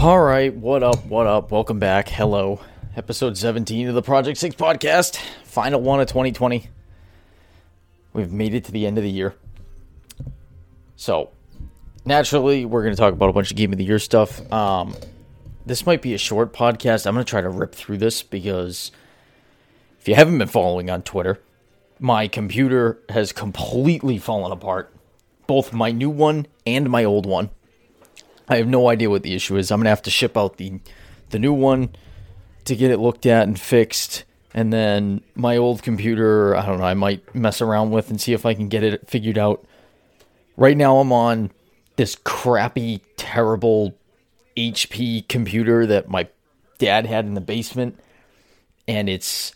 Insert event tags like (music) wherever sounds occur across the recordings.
All right, what up? What up? Welcome back. Hello. Episode 17 of the Project 6 podcast. Final one of 2020. We've made it to the end of the year. So, naturally, we're going to talk about a bunch of game of the year stuff. Um, this might be a short podcast. I'm going to try to rip through this because if you haven't been following on Twitter, my computer has completely fallen apart. Both my new one and my old one. I have no idea what the issue is. I'm gonna have to ship out the the new one to get it looked at and fixed, and then my old computer. I don't know. I might mess around with and see if I can get it figured out. Right now, I'm on this crappy, terrible HP computer that my dad had in the basement, and it's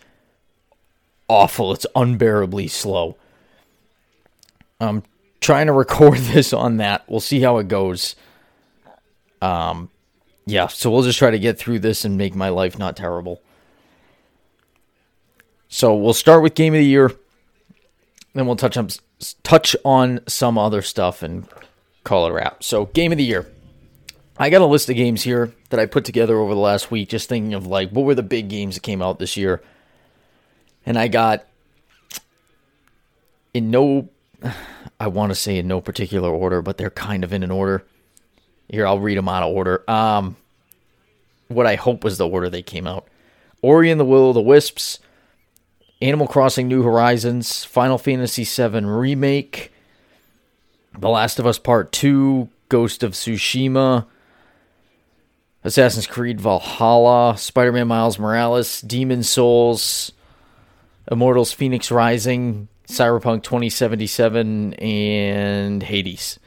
awful. It's unbearably slow. I'm trying to record (laughs) this on that. We'll see how it goes. Um, yeah, so we'll just try to get through this and make my life not terrible. So we'll start with game of the year, then we'll touch on touch on some other stuff and call it a wrap. So game of the year. I got a list of games here that I put together over the last week, just thinking of like what were the big games that came out this year. And I got in no (sighs) I want to say in no particular order, but they're kind of in an order. Here, I'll read them out of order. Um, what I hope was the order they came out: Ori and the Will of the Wisps, Animal Crossing: New Horizons, Final Fantasy VII Remake, The Last of Us Part Two, Ghost of Tsushima, Assassin's Creed Valhalla, Spider-Man: Miles Morales, Demon's Souls, Immortals: Phoenix Rising, Cyberpunk 2077, and Hades.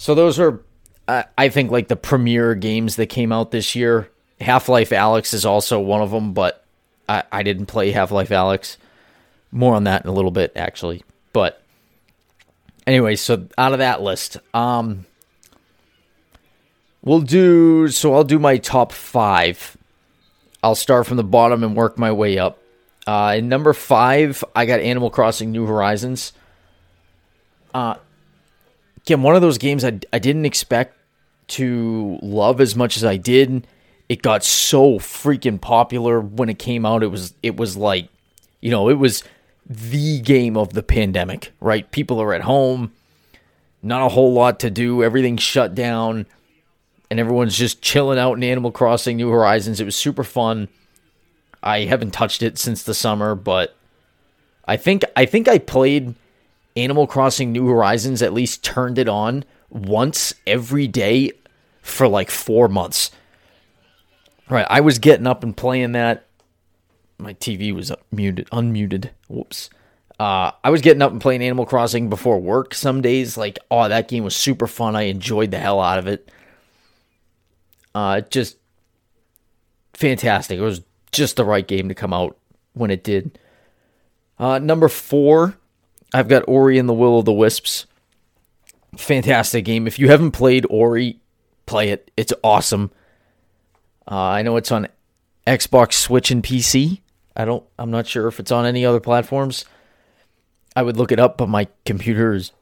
So those are, I think, like the premier games that came out this year. Half Life Alyx is also one of them, but I, I didn't play Half Life Alyx. More on that in a little bit, actually. But anyway, so out of that list, um, we'll do. So I'll do my top five. I'll start from the bottom and work my way up. Uh, in number five, I got Animal Crossing New Horizons. Uh, again, one of those games I, I didn't expect to love as much as I did. It got so freaking popular when it came out. It was it was like, you know, it was the game of the pandemic, right? People are at home, not a whole lot to do, everything's shut down, and everyone's just chilling out in Animal Crossing New Horizons. It was super fun. I haven't touched it since the summer, but I think I think I played Animal Crossing New Horizons at least turned it on once every day for like 4 months. Right, I was getting up and playing that my TV was muted unmuted. Whoops. Uh, I was getting up and playing Animal Crossing before work some days. Like, oh, that game was super fun. I enjoyed the hell out of it. Uh, just fantastic. It was just the right game to come out when it did. Uh, number four, I've got Ori and the Will of the Wisps. Fantastic game. If you haven't played Ori, play it. It's awesome. Uh, I know it's on Xbox, Switch, and PC. I don't. I'm not sure if it's on any other platforms. I would look it up, but my computer is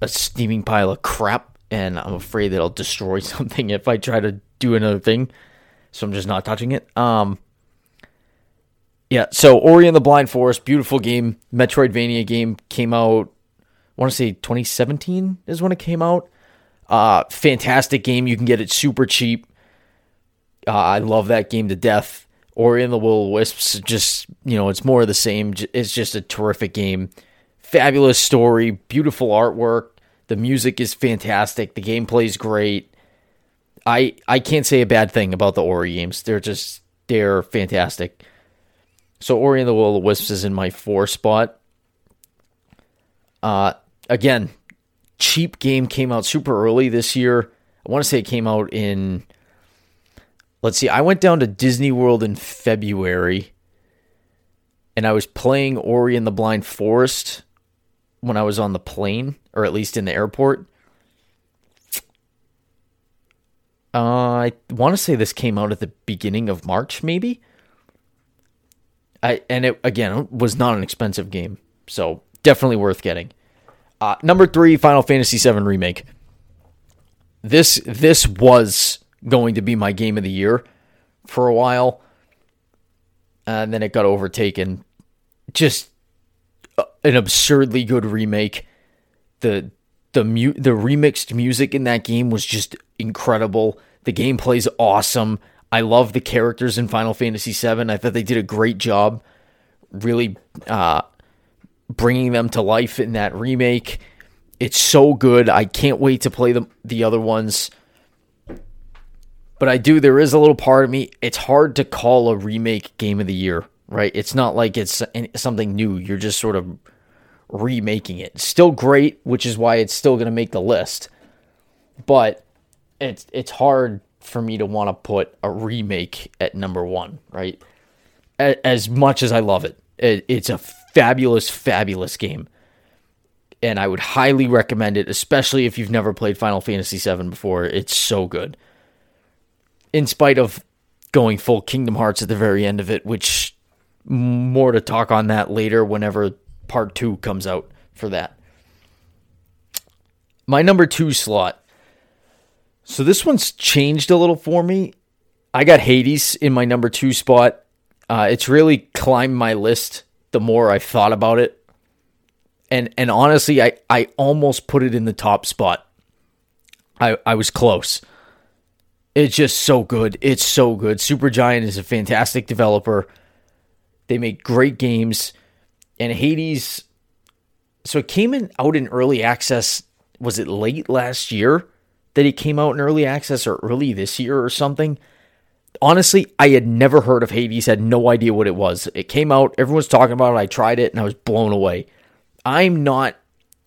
a steaming pile of crap, and I'm afraid that I'll destroy (laughs) something if I try to do another thing. So I'm just not touching it. Um, yeah, so Ori and the Blind Forest, beautiful game, Metroidvania game, came out. I want to say 2017 is when it came out. Uh, fantastic game. You can get it super cheap. Uh, I love that game to death. Ori and the Will Wisps, just you know, it's more of the same. It's just a terrific game. Fabulous story, beautiful artwork. The music is fantastic. The gameplay is great. I I can't say a bad thing about the Ori games. They're just they're fantastic. So Ori and the Will of the Wisps is in my four spot. Uh, again, cheap game came out super early this year. I want to say it came out in. Let's see. I went down to Disney World in February, and I was playing Ori and the Blind Forest when I was on the plane, or at least in the airport. Uh, I want to say this came out at the beginning of March, maybe. I and it again was not an expensive game, so definitely worth getting. Uh, number three, Final Fantasy VII remake. This this was going to be my game of the year for a while. And then it got overtaken. Just an absurdly good remake. The the mu- the remixed music in that game was just incredible. The gameplay's awesome. I love the characters in Final Fantasy VII. I thought they did a great job, really uh, bringing them to life in that remake. It's so good. I can't wait to play the the other ones. But I do. There is a little part of me. It's hard to call a remake game of the year, right? It's not like it's something new. You're just sort of remaking it. Still great, which is why it's still going to make the list. But it's it's hard for me to want to put a remake at number one, right? As much as I love it, it's a fabulous, fabulous game, and I would highly recommend it, especially if you've never played Final Fantasy VII before. It's so good. In spite of going full Kingdom Hearts at the very end of it, which more to talk on that later whenever part two comes out for that. My number two slot so this one's changed a little for me. I got Hades in my number two spot. Uh, it's really climbed my list the more I've thought about it. And and honestly, I, I almost put it in the top spot. I, I was close. It's just so good. It's so good. Supergiant is a fantastic developer. They make great games. And Hades so it came in out in early access was it late last year? That it came out in early access or early this year or something. Honestly, I had never heard of Hades, had no idea what it was. It came out, everyone's talking about it. I tried it and I was blown away. I'm not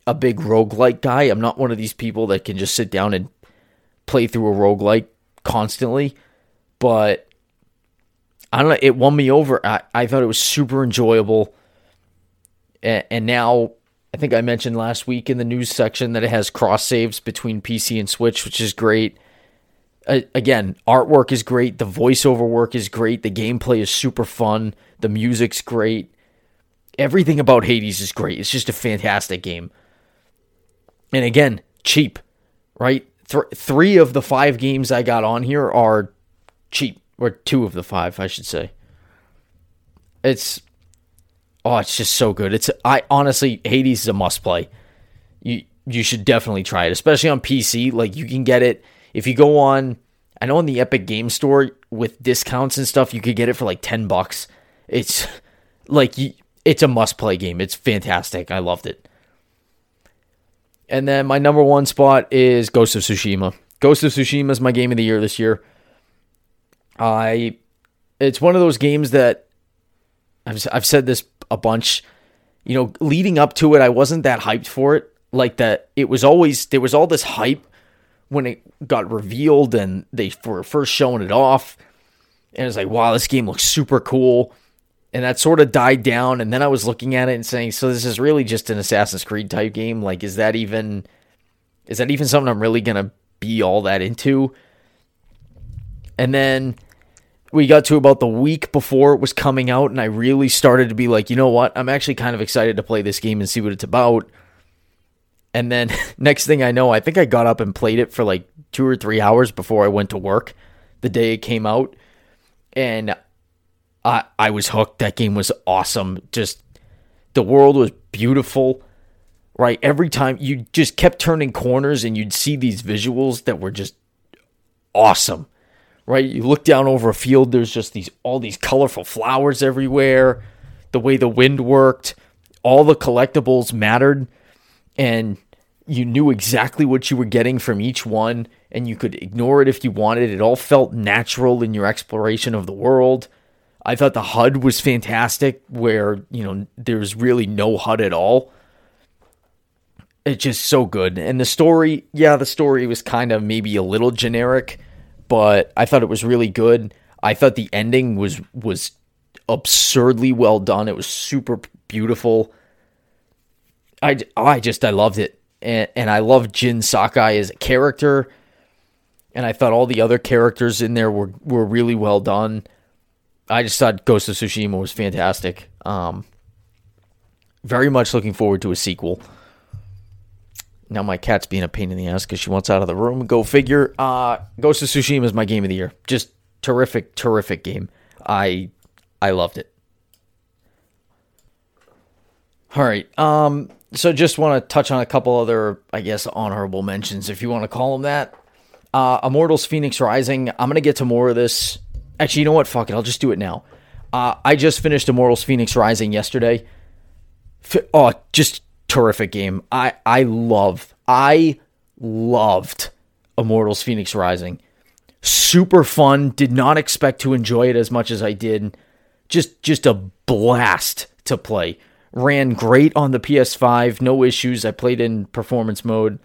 a big roguelike guy. I'm not one of these people that can just sit down and play through a roguelike constantly. But I don't know, it won me over. I, I thought it was super enjoyable. And, and now I think I mentioned last week in the news section that it has cross saves between PC and Switch, which is great. Uh, again, artwork is great. The voiceover work is great. The gameplay is super fun. The music's great. Everything about Hades is great. It's just a fantastic game. And again, cheap, right? Th- three of the five games I got on here are cheap, or two of the five, I should say. It's Oh, it's just so good. It's I honestly Hades is a must play. You you should definitely try it, especially on PC. Like you can get it if you go on. I know in the Epic Game Store with discounts and stuff, you could get it for like ten bucks. It's (laughs) like it's a must play game. It's fantastic. I loved it. And then my number one spot is Ghost of Tsushima. Ghost of Tsushima is my game of the year this year. I, it's one of those games that I've I've said this a bunch. You know, leading up to it, I wasn't that hyped for it. Like that, it was always there was all this hype when it got revealed and they were first showing it off, and it's like, wow, this game looks super cool. And that sort of died down, and then I was looking at it and saying, so this is really just an Assassin's Creed type game. Like, is that even is that even something I'm really gonna be all that into? And then we got to about the week before it was coming out, and I really started to be like, you know what? I'm actually kind of excited to play this game and see what it's about. And then (laughs) next thing I know, I think I got up and played it for like two or three hours before I went to work the day it came out. And I I was hooked. That game was awesome. Just the world was beautiful. Right? Every time you just kept turning corners and you'd see these visuals that were just awesome right? You look down over a field, there's just these all these colorful flowers everywhere. The way the wind worked, all the collectibles mattered, and you knew exactly what you were getting from each one, and you could ignore it if you wanted. It all felt natural in your exploration of the world. I thought the HUD was fantastic, where you know there's really no HUD at all. It's just so good, and the story, yeah, the story was kind of maybe a little generic but I thought it was really good. I thought the ending was was absurdly well done. It was super beautiful. I, I just I loved it, and and I love Jin Sakai as a character, and I thought all the other characters in there were were really well done. I just thought Ghost of Tsushima was fantastic. Um, very much looking forward to a sequel. Now my cat's being a pain in the ass because she wants out of the room. Go figure. Uh, Ghost of Tsushima is my game of the year. Just terrific, terrific game. I I loved it. All right. Um. So just want to touch on a couple other, I guess, honorable mentions, if you want to call them that. Uh, Immortals Phoenix Rising. I'm gonna get to more of this. Actually, you know what? Fuck it. I'll just do it now. Uh, I just finished Immortals Phoenix Rising yesterday. F- oh, just terrific game. I I love. I loved Immortals Phoenix Rising. Super fun. Did not expect to enjoy it as much as I did. Just just a blast to play. Ran great on the PS5, no issues. I played in performance mode.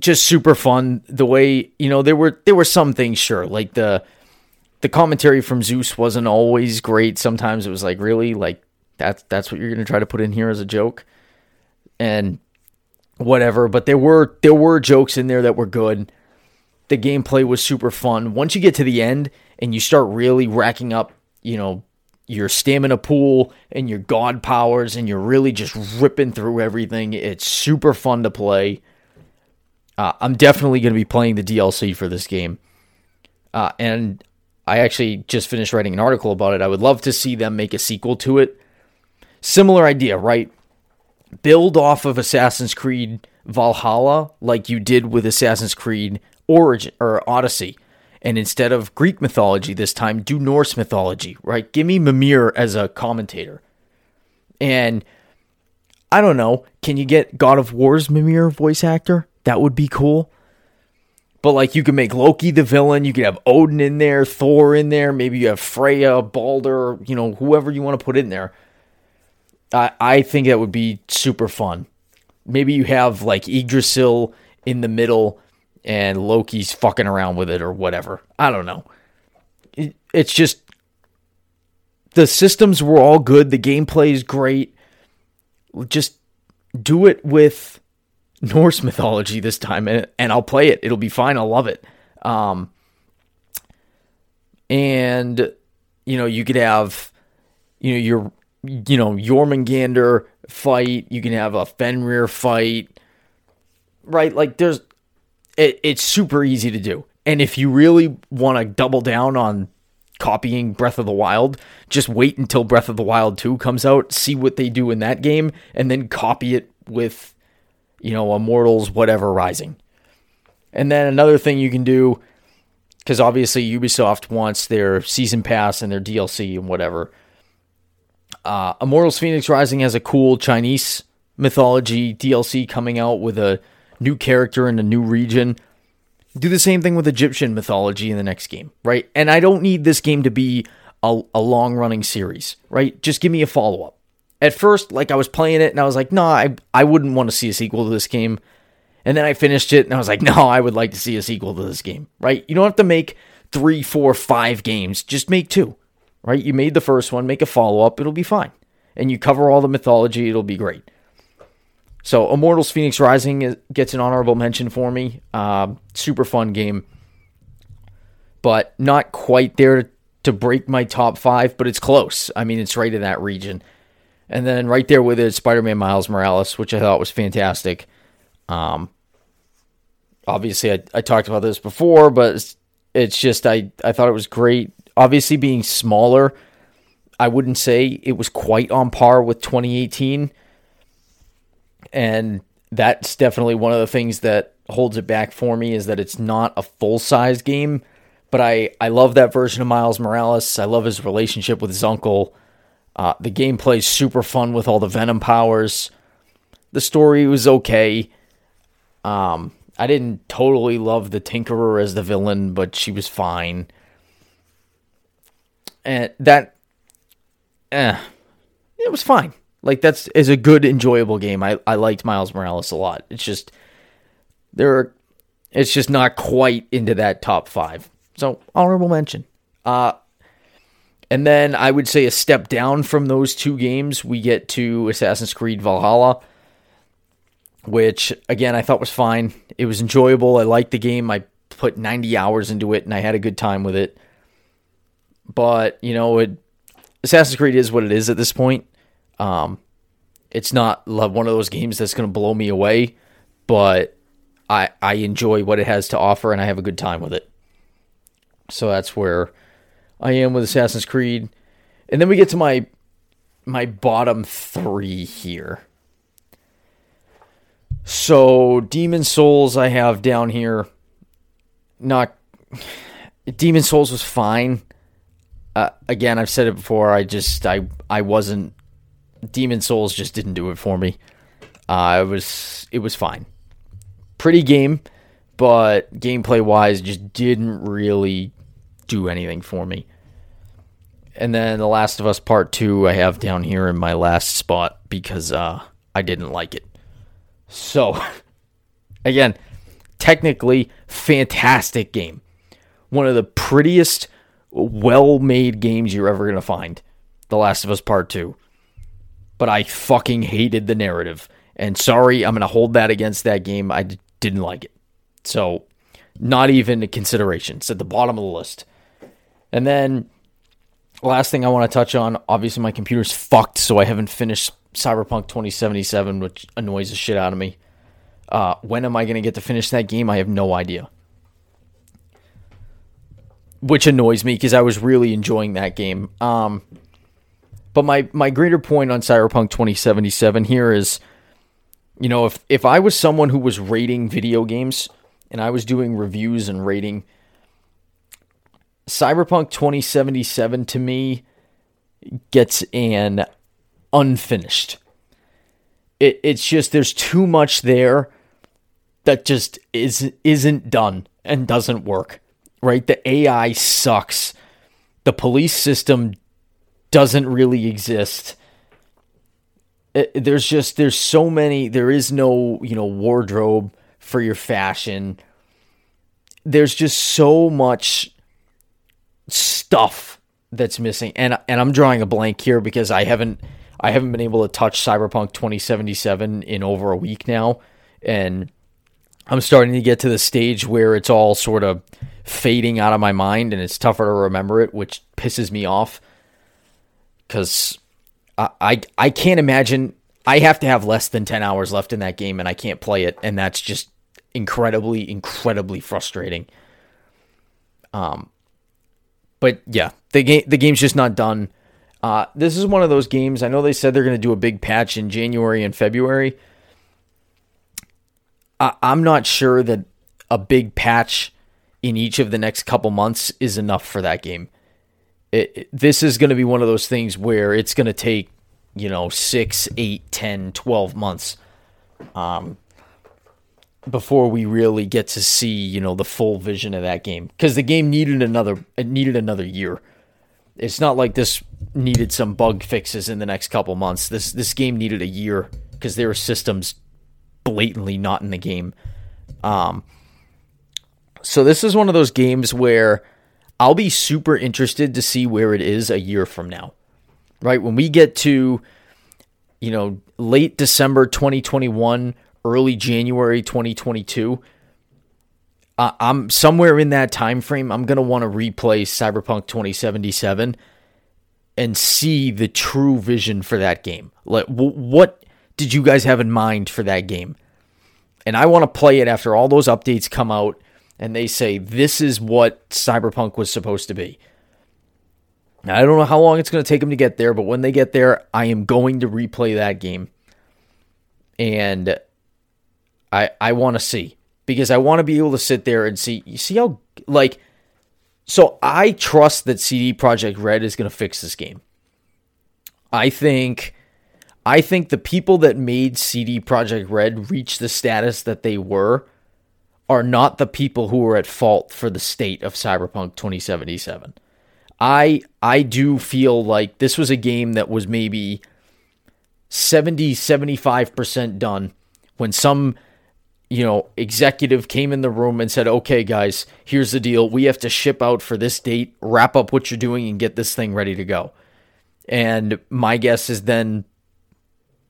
Just super fun. The way, you know, there were there were some things sure, like the the commentary from Zeus wasn't always great. Sometimes it was like, really? Like that's that's what you're going to try to put in here as a joke. And whatever, but there were there were jokes in there that were good. The gameplay was super fun. Once you get to the end and you start really racking up, you know, your stamina pool and your god powers and you're really just ripping through everything. It's super fun to play. Uh, I'm definitely going to be playing the DLC for this game. Uh, and I actually just finished writing an article about it. I would love to see them make a sequel to it. Similar idea, right? Build off of Assassin's Creed Valhalla like you did with Assassin's Creed Origin or Odyssey and instead of Greek mythology this time, do Norse mythology, right? Give me Mimir as a commentator. And I don't know, can you get God of War's Mimir voice actor? That would be cool. But like you could make Loki the villain, you could have Odin in there, Thor in there, maybe you have Freya, Balder, you know, whoever you want to put in there. I I think that would be super fun. Maybe you have like Yggdrasil in the middle and Loki's fucking around with it or whatever. I don't know. It, it's just the systems were all good. The gameplay is great. Just do it with Norse mythology this time, and, and I'll play it. It'll be fine. I'll love it. Um, and you know, you could have, you know, your, you know, Jormungandr fight. You can have a Fenrir fight, right? Like, there's it, it's super easy to do. And if you really want to double down on copying Breath of the Wild, just wait until Breath of the Wild 2 comes out, see what they do in that game, and then copy it with, you know, Immortals, whatever, Rising. And then another thing you can do, because obviously Ubisoft wants their season pass and their DLC and whatever. Uh, Immortals Phoenix Rising has a cool Chinese mythology DLC coming out with a new character in a new region. Do the same thing with Egyptian mythology in the next game, right? And I don't need this game to be a, a long running series, right? Just give me a follow up. At first, like I was playing it and I was like, no, nah, I, I wouldn't want to see a sequel to this game. And then I finished it and I was like, (laughs) no, I would like to see a sequel to this game, right? You don't have to make three, four, five games, just make two, right? You made the first one, make a follow up, it'll be fine. And you cover all the mythology, it'll be great. So Immortals Phoenix Rising gets an honorable mention for me. Uh, super fun game, but not quite there to break my top five, but it's close. I mean, it's right in that region. And then right there with it, Spider-Man Miles Morales, which I thought was fantastic. Um, obviously, I, I talked about this before, but it's, it's just I I thought it was great. Obviously, being smaller, I wouldn't say it was quite on par with 2018 and that's definitely one of the things that holds it back for me is that it's not a full size game. But I, I love that version of Miles Morales. I love his relationship with his uncle. Uh, the gameplay is super fun with all the Venom powers. The story was okay. Um, I didn't totally love the Tinkerer as the villain, but she was fine. And that, eh, it was fine. Like that's is a good enjoyable game. I I liked Miles Morales a lot. It's just there are it's just not quite into that top 5. So, honorable mention. Uh and then I would say a step down from those two games, we get to Assassin's Creed Valhalla, which again I thought was fine. It was enjoyable. I liked the game. I put 90 hours into it and I had a good time with it. But, you know, it Assassin's Creed is what it is at this point. Um, It's not one of those games that's going to blow me away, but I I enjoy what it has to offer and I have a good time with it. So that's where I am with Assassin's Creed. And then we get to my my bottom 3 here. So Demon's Souls I have down here not (sighs) Demon's Souls was fine. Uh, again, I've said it before. I just I I wasn't Demon's Souls just didn't do it for me. Uh, it was it was fine, pretty game, but gameplay wise, just didn't really do anything for me. And then The Last of Us Part Two, I have down here in my last spot because uh, I didn't like it. So, (laughs) again, technically fantastic game, one of the prettiest, well-made games you're ever gonna find. The Last of Us Part Two but I fucking hated the narrative. And sorry, I'm going to hold that against that game. I d- didn't like it. So, not even a consideration. It's at the bottom of the list. And then, last thing I want to touch on obviously, my computer's fucked, so I haven't finished Cyberpunk 2077, which annoys the shit out of me. Uh, when am I going to get to finish that game? I have no idea. Which annoys me because I was really enjoying that game. Um, but my my greater point on Cyberpunk 2077 here is you know, if if I was someone who was rating video games and I was doing reviews and rating Cyberpunk 2077 to me gets an unfinished. It it's just there's too much there that just is isn't done and doesn't work. Right? The AI sucks. The police system doesn't really exist. It, there's just there's so many there is no, you know, wardrobe for your fashion. There's just so much stuff that's missing. And and I'm drawing a blank here because I haven't I haven't been able to touch Cyberpunk 2077 in over a week now and I'm starting to get to the stage where it's all sort of fading out of my mind and it's tougher to remember it, which pisses me off because I, I I can't imagine I have to have less than ten hours left in that game and I can't play it, and that's just incredibly incredibly frustrating. Um, but yeah, the game the game's just not done. Uh, this is one of those games. I know they said they're going to do a big patch in January and February. I, I'm not sure that a big patch in each of the next couple months is enough for that game. It, this is going to be one of those things where it's going to take you know six eight ten twelve months um, before we really get to see you know the full vision of that game. Because the game needed another it needed another year. It's not like this needed some bug fixes in the next couple months. This this game needed a year because there are systems blatantly not in the game. Um so this is one of those games where I'll be super interested to see where it is a year from now. Right? When we get to you know, late December 2021, early January 2022, uh, I'm somewhere in that time frame. I'm going to want to replay Cyberpunk 2077 and see the true vision for that game. Like w- what did you guys have in mind for that game? And I want to play it after all those updates come out and they say this is what Cyberpunk was supposed to be. Now, I don't know how long it's going to take them to get there, but when they get there, I am going to replay that game. And I I want to see because I want to be able to sit there and see you see how like so I trust that CD Projekt Red is going to fix this game. I think I think the people that made CD Projekt Red reach the status that they were are not the people who are at fault for the state of Cyberpunk 2077. I I do feel like this was a game that was maybe 70 75% done when some you know executive came in the room and said, "Okay guys, here's the deal. We have to ship out for this date, wrap up what you're doing and get this thing ready to go." And my guess is then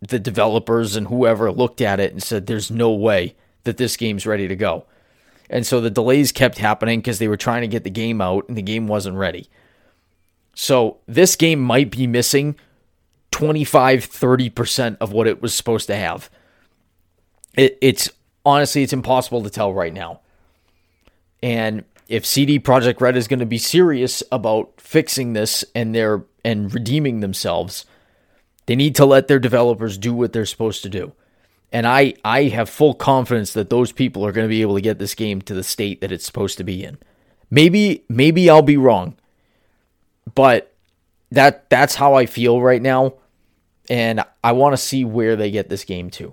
the developers and whoever looked at it and said, "There's no way that this game's ready to go. And so the delays kept happening because they were trying to get the game out and the game wasn't ready. So this game might be missing 25, 30% of what it was supposed to have. It, it's honestly, it's impossible to tell right now. And if CD Projekt Red is going to be serious about fixing this and their and redeeming themselves, they need to let their developers do what they're supposed to do. And I I have full confidence that those people are going to be able to get this game to the state that it's supposed to be in. Maybe maybe I'll be wrong. But that that's how I feel right now and I want to see where they get this game to.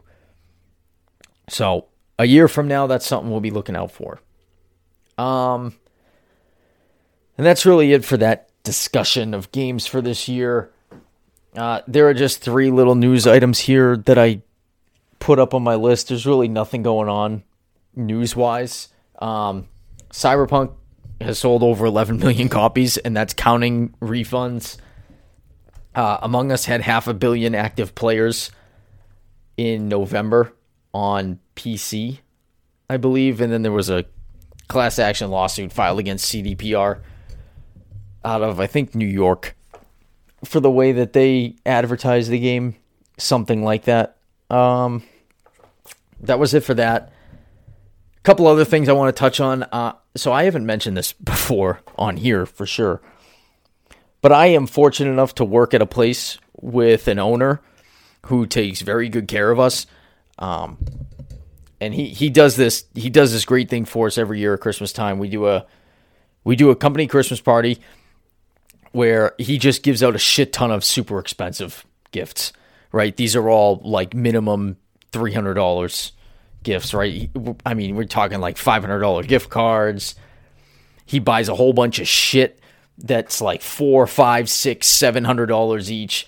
So, a year from now that's something we'll be looking out for. Um, and that's really it for that discussion of games for this year. Uh, there are just three little news items here that I put up on my list. There's really nothing going on news wise. Um, Cyberpunk has sold over 11 million copies, and that's counting refunds. Uh, Among Us had half a billion active players in November on PC, I believe, and then there was a class action lawsuit filed against CDPR out of I think New York for the way that they advertise the game, something like that. Um, that was it for that. A couple other things I want to touch on. Uh, so I haven't mentioned this (laughs) before on here for sure, but I am fortunate enough to work at a place with an owner who takes very good care of us. Um, and he he does this he does this great thing for us every year at Christmas time. We do a we do a company Christmas party where he just gives out a shit ton of super expensive gifts. Right? These are all like minimum three hundred dollars gifts. Right? I mean, we're talking like five hundred dollar gift cards. He buys a whole bunch of shit that's like four, five, six, seven hundred dollars each.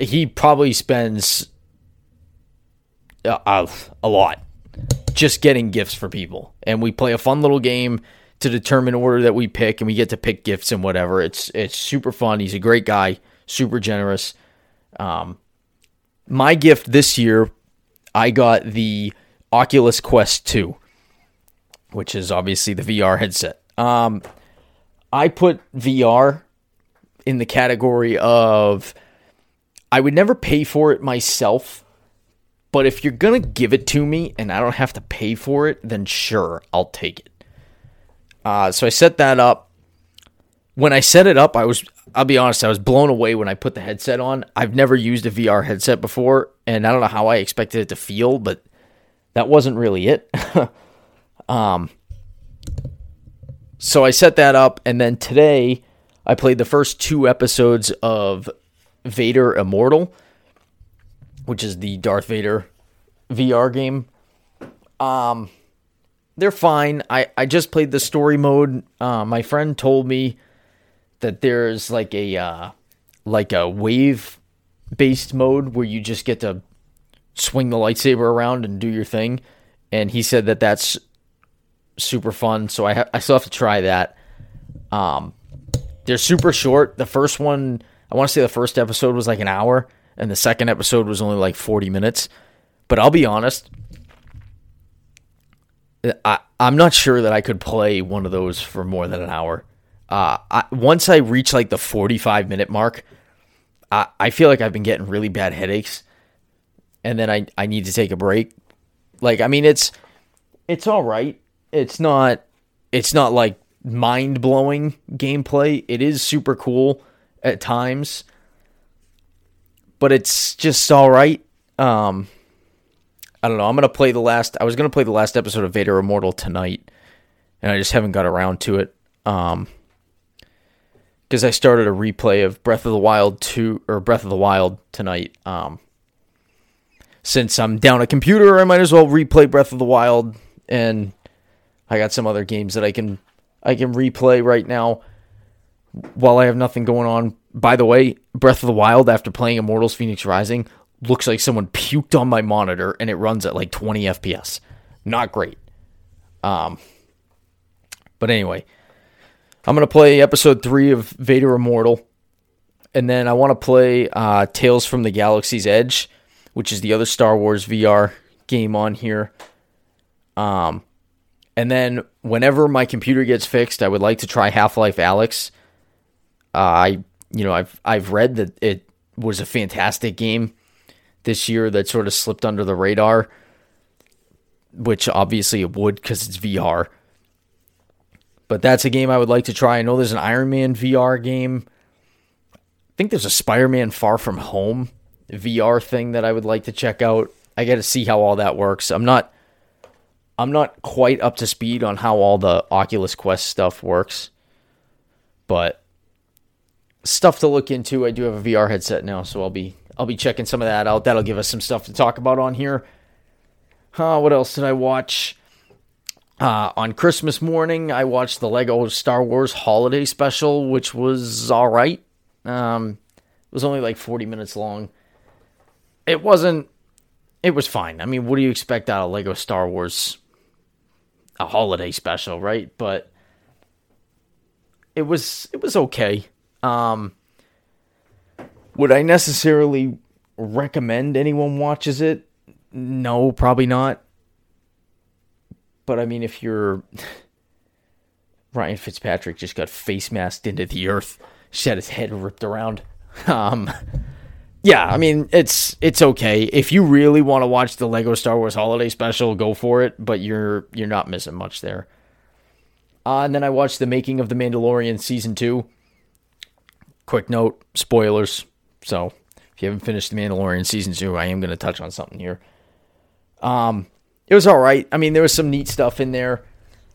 He probably spends uh, a lot just getting gifts for people. And we play a fun little game to determine order that we pick and we get to pick gifts and whatever. It's it's super fun. He's a great guy, super generous. Um, my gift this year, I got the Oculus Quest 2, which is obviously the VR headset. Um, I put VR in the category of I would never pay for it myself but if you're going to give it to me and I don't have to pay for it, then sure, I'll take it. Uh, so I set that up. When I set it up, I was, I'll be honest, I was blown away when I put the headset on. I've never used a VR headset before, and I don't know how I expected it to feel, but that wasn't really it. (laughs) um, so I set that up, and then today I played the first two episodes of Vader Immortal which is the Darth Vader VR game. Um, they're fine. I, I just played the story mode. Uh, my friend told me that there's like a uh, like a wave based mode where you just get to swing the lightsaber around and do your thing, and he said that that's super fun. So I ha- I still have to try that. Um, they're super short. The first one, I want to say the first episode was like an hour and the second episode was only like 40 minutes. But I'll be honest, I, I'm not sure that I could play one of those for more than an hour. Uh, I, once I reach like the 45 minute mark, I, I feel like I've been getting really bad headaches, and then I, I need to take a break. Like, I mean, it's it's all right. It's not it's not like mind blowing gameplay. It is super cool at times, but it's just all right. Um, I don't know. I'm gonna play the last. I was gonna play the last episode of Vader Immortal tonight, and I just haven't got around to it. Um, because I started a replay of Breath of the Wild two or Breath of the Wild tonight. Um, since I'm down a computer, I might as well replay Breath of the Wild, and I got some other games that I can I can replay right now while I have nothing going on by the way, Breath of the Wild, after playing Immortals Phoenix Rising, looks like someone puked on my monitor and it runs at like 20 FPS. Not great. Um, but anyway, I'm going to play episode three of Vader Immortal. And then I want to play uh, Tales from the Galaxy's Edge, which is the other Star Wars VR game on here. Um, and then whenever my computer gets fixed, I would like to try Half Life Alyx. Uh, I you know, I've I've read that it was a fantastic game this year that sort of slipped under the radar, which obviously it would because it's VR. But that's a game I would like to try. I know there's an Iron Man VR game. I think there's a Spider Man Far From Home VR thing that I would like to check out. I got to see how all that works. I'm not I'm not quite up to speed on how all the Oculus Quest stuff works. But stuff to look into. I do have a VR headset now, so I'll be I'll be checking some of that out. That'll give us some stuff to talk about on here. Uh, what else did I watch? Uh, on Christmas morning, I watched the Lego Star Wars Holiday Special, which was all right. Um, it was only like 40 minutes long. It wasn't. It was fine. I mean, what do you expect out of Lego Star Wars? A holiday special, right? But it was it was okay. Um, would I necessarily recommend anyone watches it? No, probably not. But I mean, if you're (laughs) Ryan Fitzpatrick just got face masked into the earth, just had his head ripped around. (laughs) Um, yeah, I mean, it's it's okay if you really want to watch the Lego Star Wars Holiday Special, go for it. But you're you're not missing much there. Uh, and then I watched the making of the Mandalorian season two. Quick note: spoilers. So if you haven't finished the Mandalorian season two, I am going to touch on something here. Um, it was all right. I mean, there was some neat stuff in there.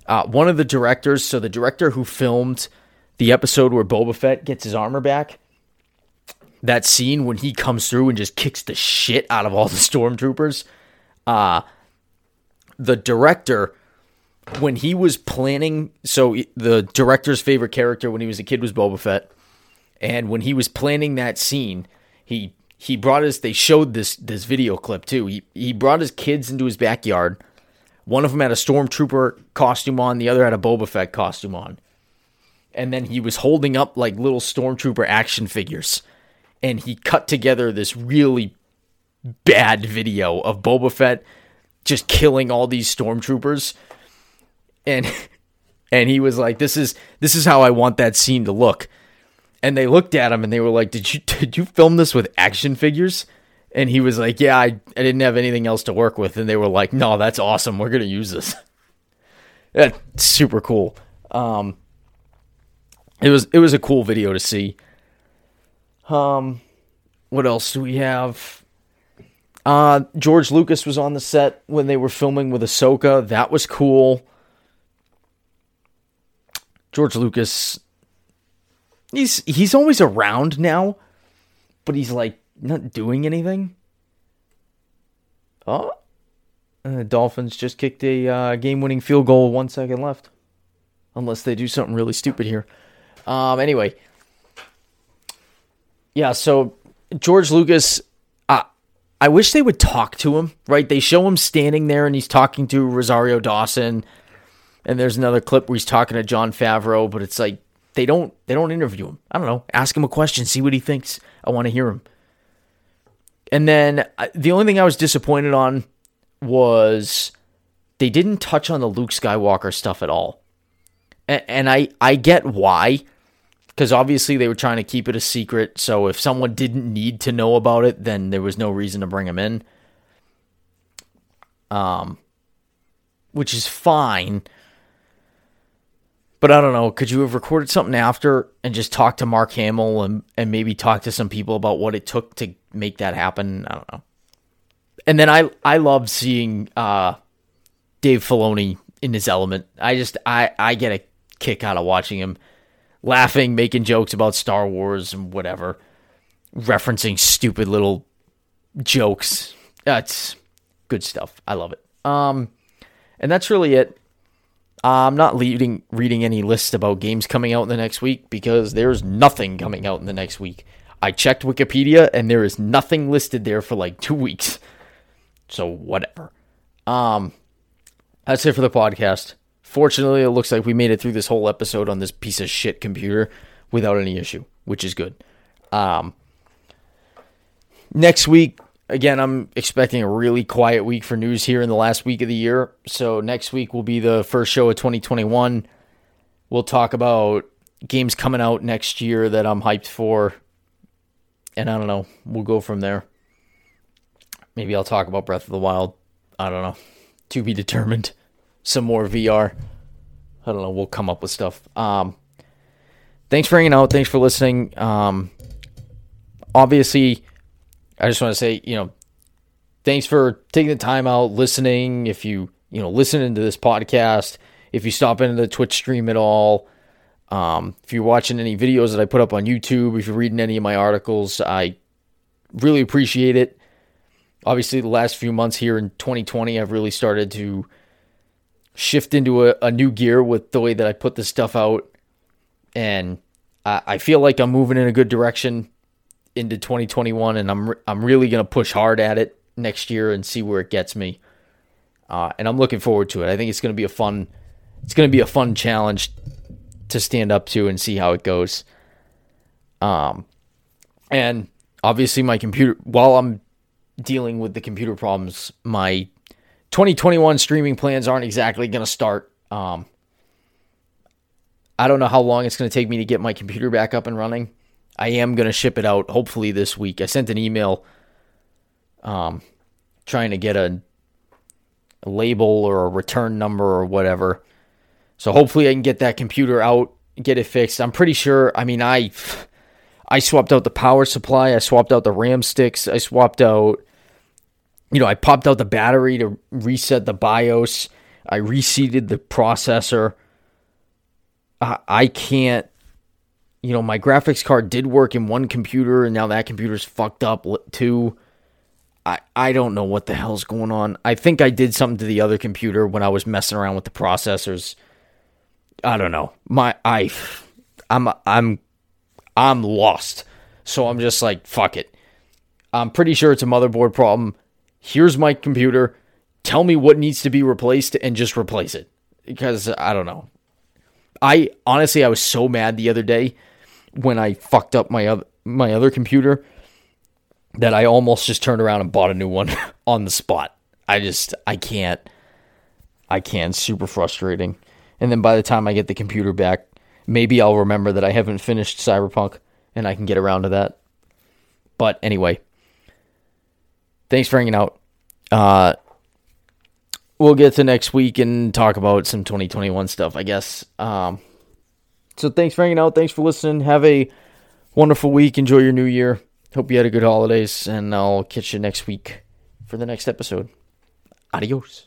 Uh, one of the directors, so the director who filmed the episode where Boba Fett gets his armor back, that scene when he comes through and just kicks the shit out of all the stormtroopers. Uh, the director, when he was planning, so the director's favorite character when he was a kid was Boba Fett. And when he was planning that scene, he he brought his they showed this this video clip too. He he brought his kids into his backyard. One of them had a stormtrooper costume on, the other had a Boba Fett costume on. And then he was holding up like little stormtrooper action figures. And he cut together this really bad video of Boba Fett just killing all these stormtroopers. And (laughs) and he was like this is this is how I want that scene to look and they looked at him and they were like, "Did you (laughs) did you film this with action figures?" And he was like, "Yeah, I, I didn't have anything else to work with." And they were like, "No, that's awesome. We're gonna use this." (laughs) That's super cool. Um, it was it was a cool video to see. Um, what else do we have? Uh, George Lucas was on the set when they were filming with Ahsoka. That was cool. George Lucas He's he's always around now, but he's like not doing anything. Oh, uh, Dolphins just kicked a uh, game-winning field goal, one second left, unless they do something really stupid here. Um, anyway, yeah. So George Lucas, uh, I wish they would talk to him. Right? They show him standing there and he's talking to Rosario Dawson, and there's another clip where he's talking to Jon Favreau, but it's like they don't they don't interview him. I don't know. Ask him a question, see what he thinks. I want to hear him. And then the only thing I was disappointed on was they didn't touch on the Luke Skywalker stuff at all. And, and I I get why because obviously they were trying to keep it a secret. So if someone didn't need to know about it, then there was no reason to bring him in. Um, which is fine. But I don't know. Could you have recorded something after and just talk to Mark Hamill and, and maybe talk to some people about what it took to make that happen? I don't know. And then I I love seeing uh, Dave Filoni in his element. I just I I get a kick out of watching him laughing, making jokes about Star Wars and whatever, referencing stupid little jokes. That's good stuff. I love it. Um, and that's really it. I'm not leading, reading any lists about games coming out in the next week because there's nothing coming out in the next week. I checked Wikipedia and there is nothing listed there for like two weeks. So whatever. Um, that's it for the podcast. Fortunately, it looks like we made it through this whole episode on this piece of shit computer without any issue, which is good. Um, next week, again, I'm expecting a really quiet week for news here in the last week of the year. So next week will be the first show of 2021. We'll talk about games coming out next year that I'm hyped for. and I don't know. We'll go from there. Maybe I'll talk about Breath of the Wild. I don't know. To be determined. Some more VR. I don't know. We'll come up with stuff. Um, thanks for hanging out. Thanks for listening. Um, obviously, I just want to say, you know, thanks for taking the time out, listening. If you, you know, listening to this podcast, if you stop into the Twitch stream at all, um, if you're watching any videos that I put up on YouTube, if you're reading any of my articles, I really appreciate it. Obviously, the last few months here in 2020, I've really started to shift into a, a new gear with the way that I put this stuff out. And I, I feel like I'm moving in a good direction into 2021, and I'm, I'm really going to push hard at it next year and see where it gets me. Uh, and I'm looking forward to it. I think it's going to be a fun, it's to be a fun challenge to stand up to and see how it goes. Um, and obviously my computer, while I'm dealing with the computer problems, my 2021 streaming plans aren't exactly going to start. Um, I don't know how long it's going to take me to get my computer back up and running. I am going to ship it out hopefully this week. I sent an email um, trying to get a, a label or a return number or whatever so hopefully I can get that computer out, get it fixed. I'm pretty sure. I mean, I I swapped out the power supply, I swapped out the RAM sticks, I swapped out you know, I popped out the battery to reset the BIOS. I reseated the processor. I, I can't you know, my graphics card did work in one computer and now that computer's fucked up too. I, I don't know what the hell's going on. I think I did something to the other computer when I was messing around with the processors I don't know. My I I'm I'm I'm lost. So I'm just like fuck it. I'm pretty sure it's a motherboard problem. Here's my computer. Tell me what needs to be replaced and just replace it. Because I don't know. I honestly I was so mad the other day when I fucked up my other my other computer that I almost just turned around and bought a new one (laughs) on the spot. I just I can't I can't super frustrating and then by the time I get the computer back, maybe I'll remember that I haven't finished Cyberpunk and I can get around to that. But anyway, thanks for hanging out. Uh, we'll get to next week and talk about some 2021 stuff, I guess. Um, so thanks for hanging out. Thanks for listening. Have a wonderful week. Enjoy your new year. Hope you had a good holidays, and I'll catch you next week for the next episode. Adios.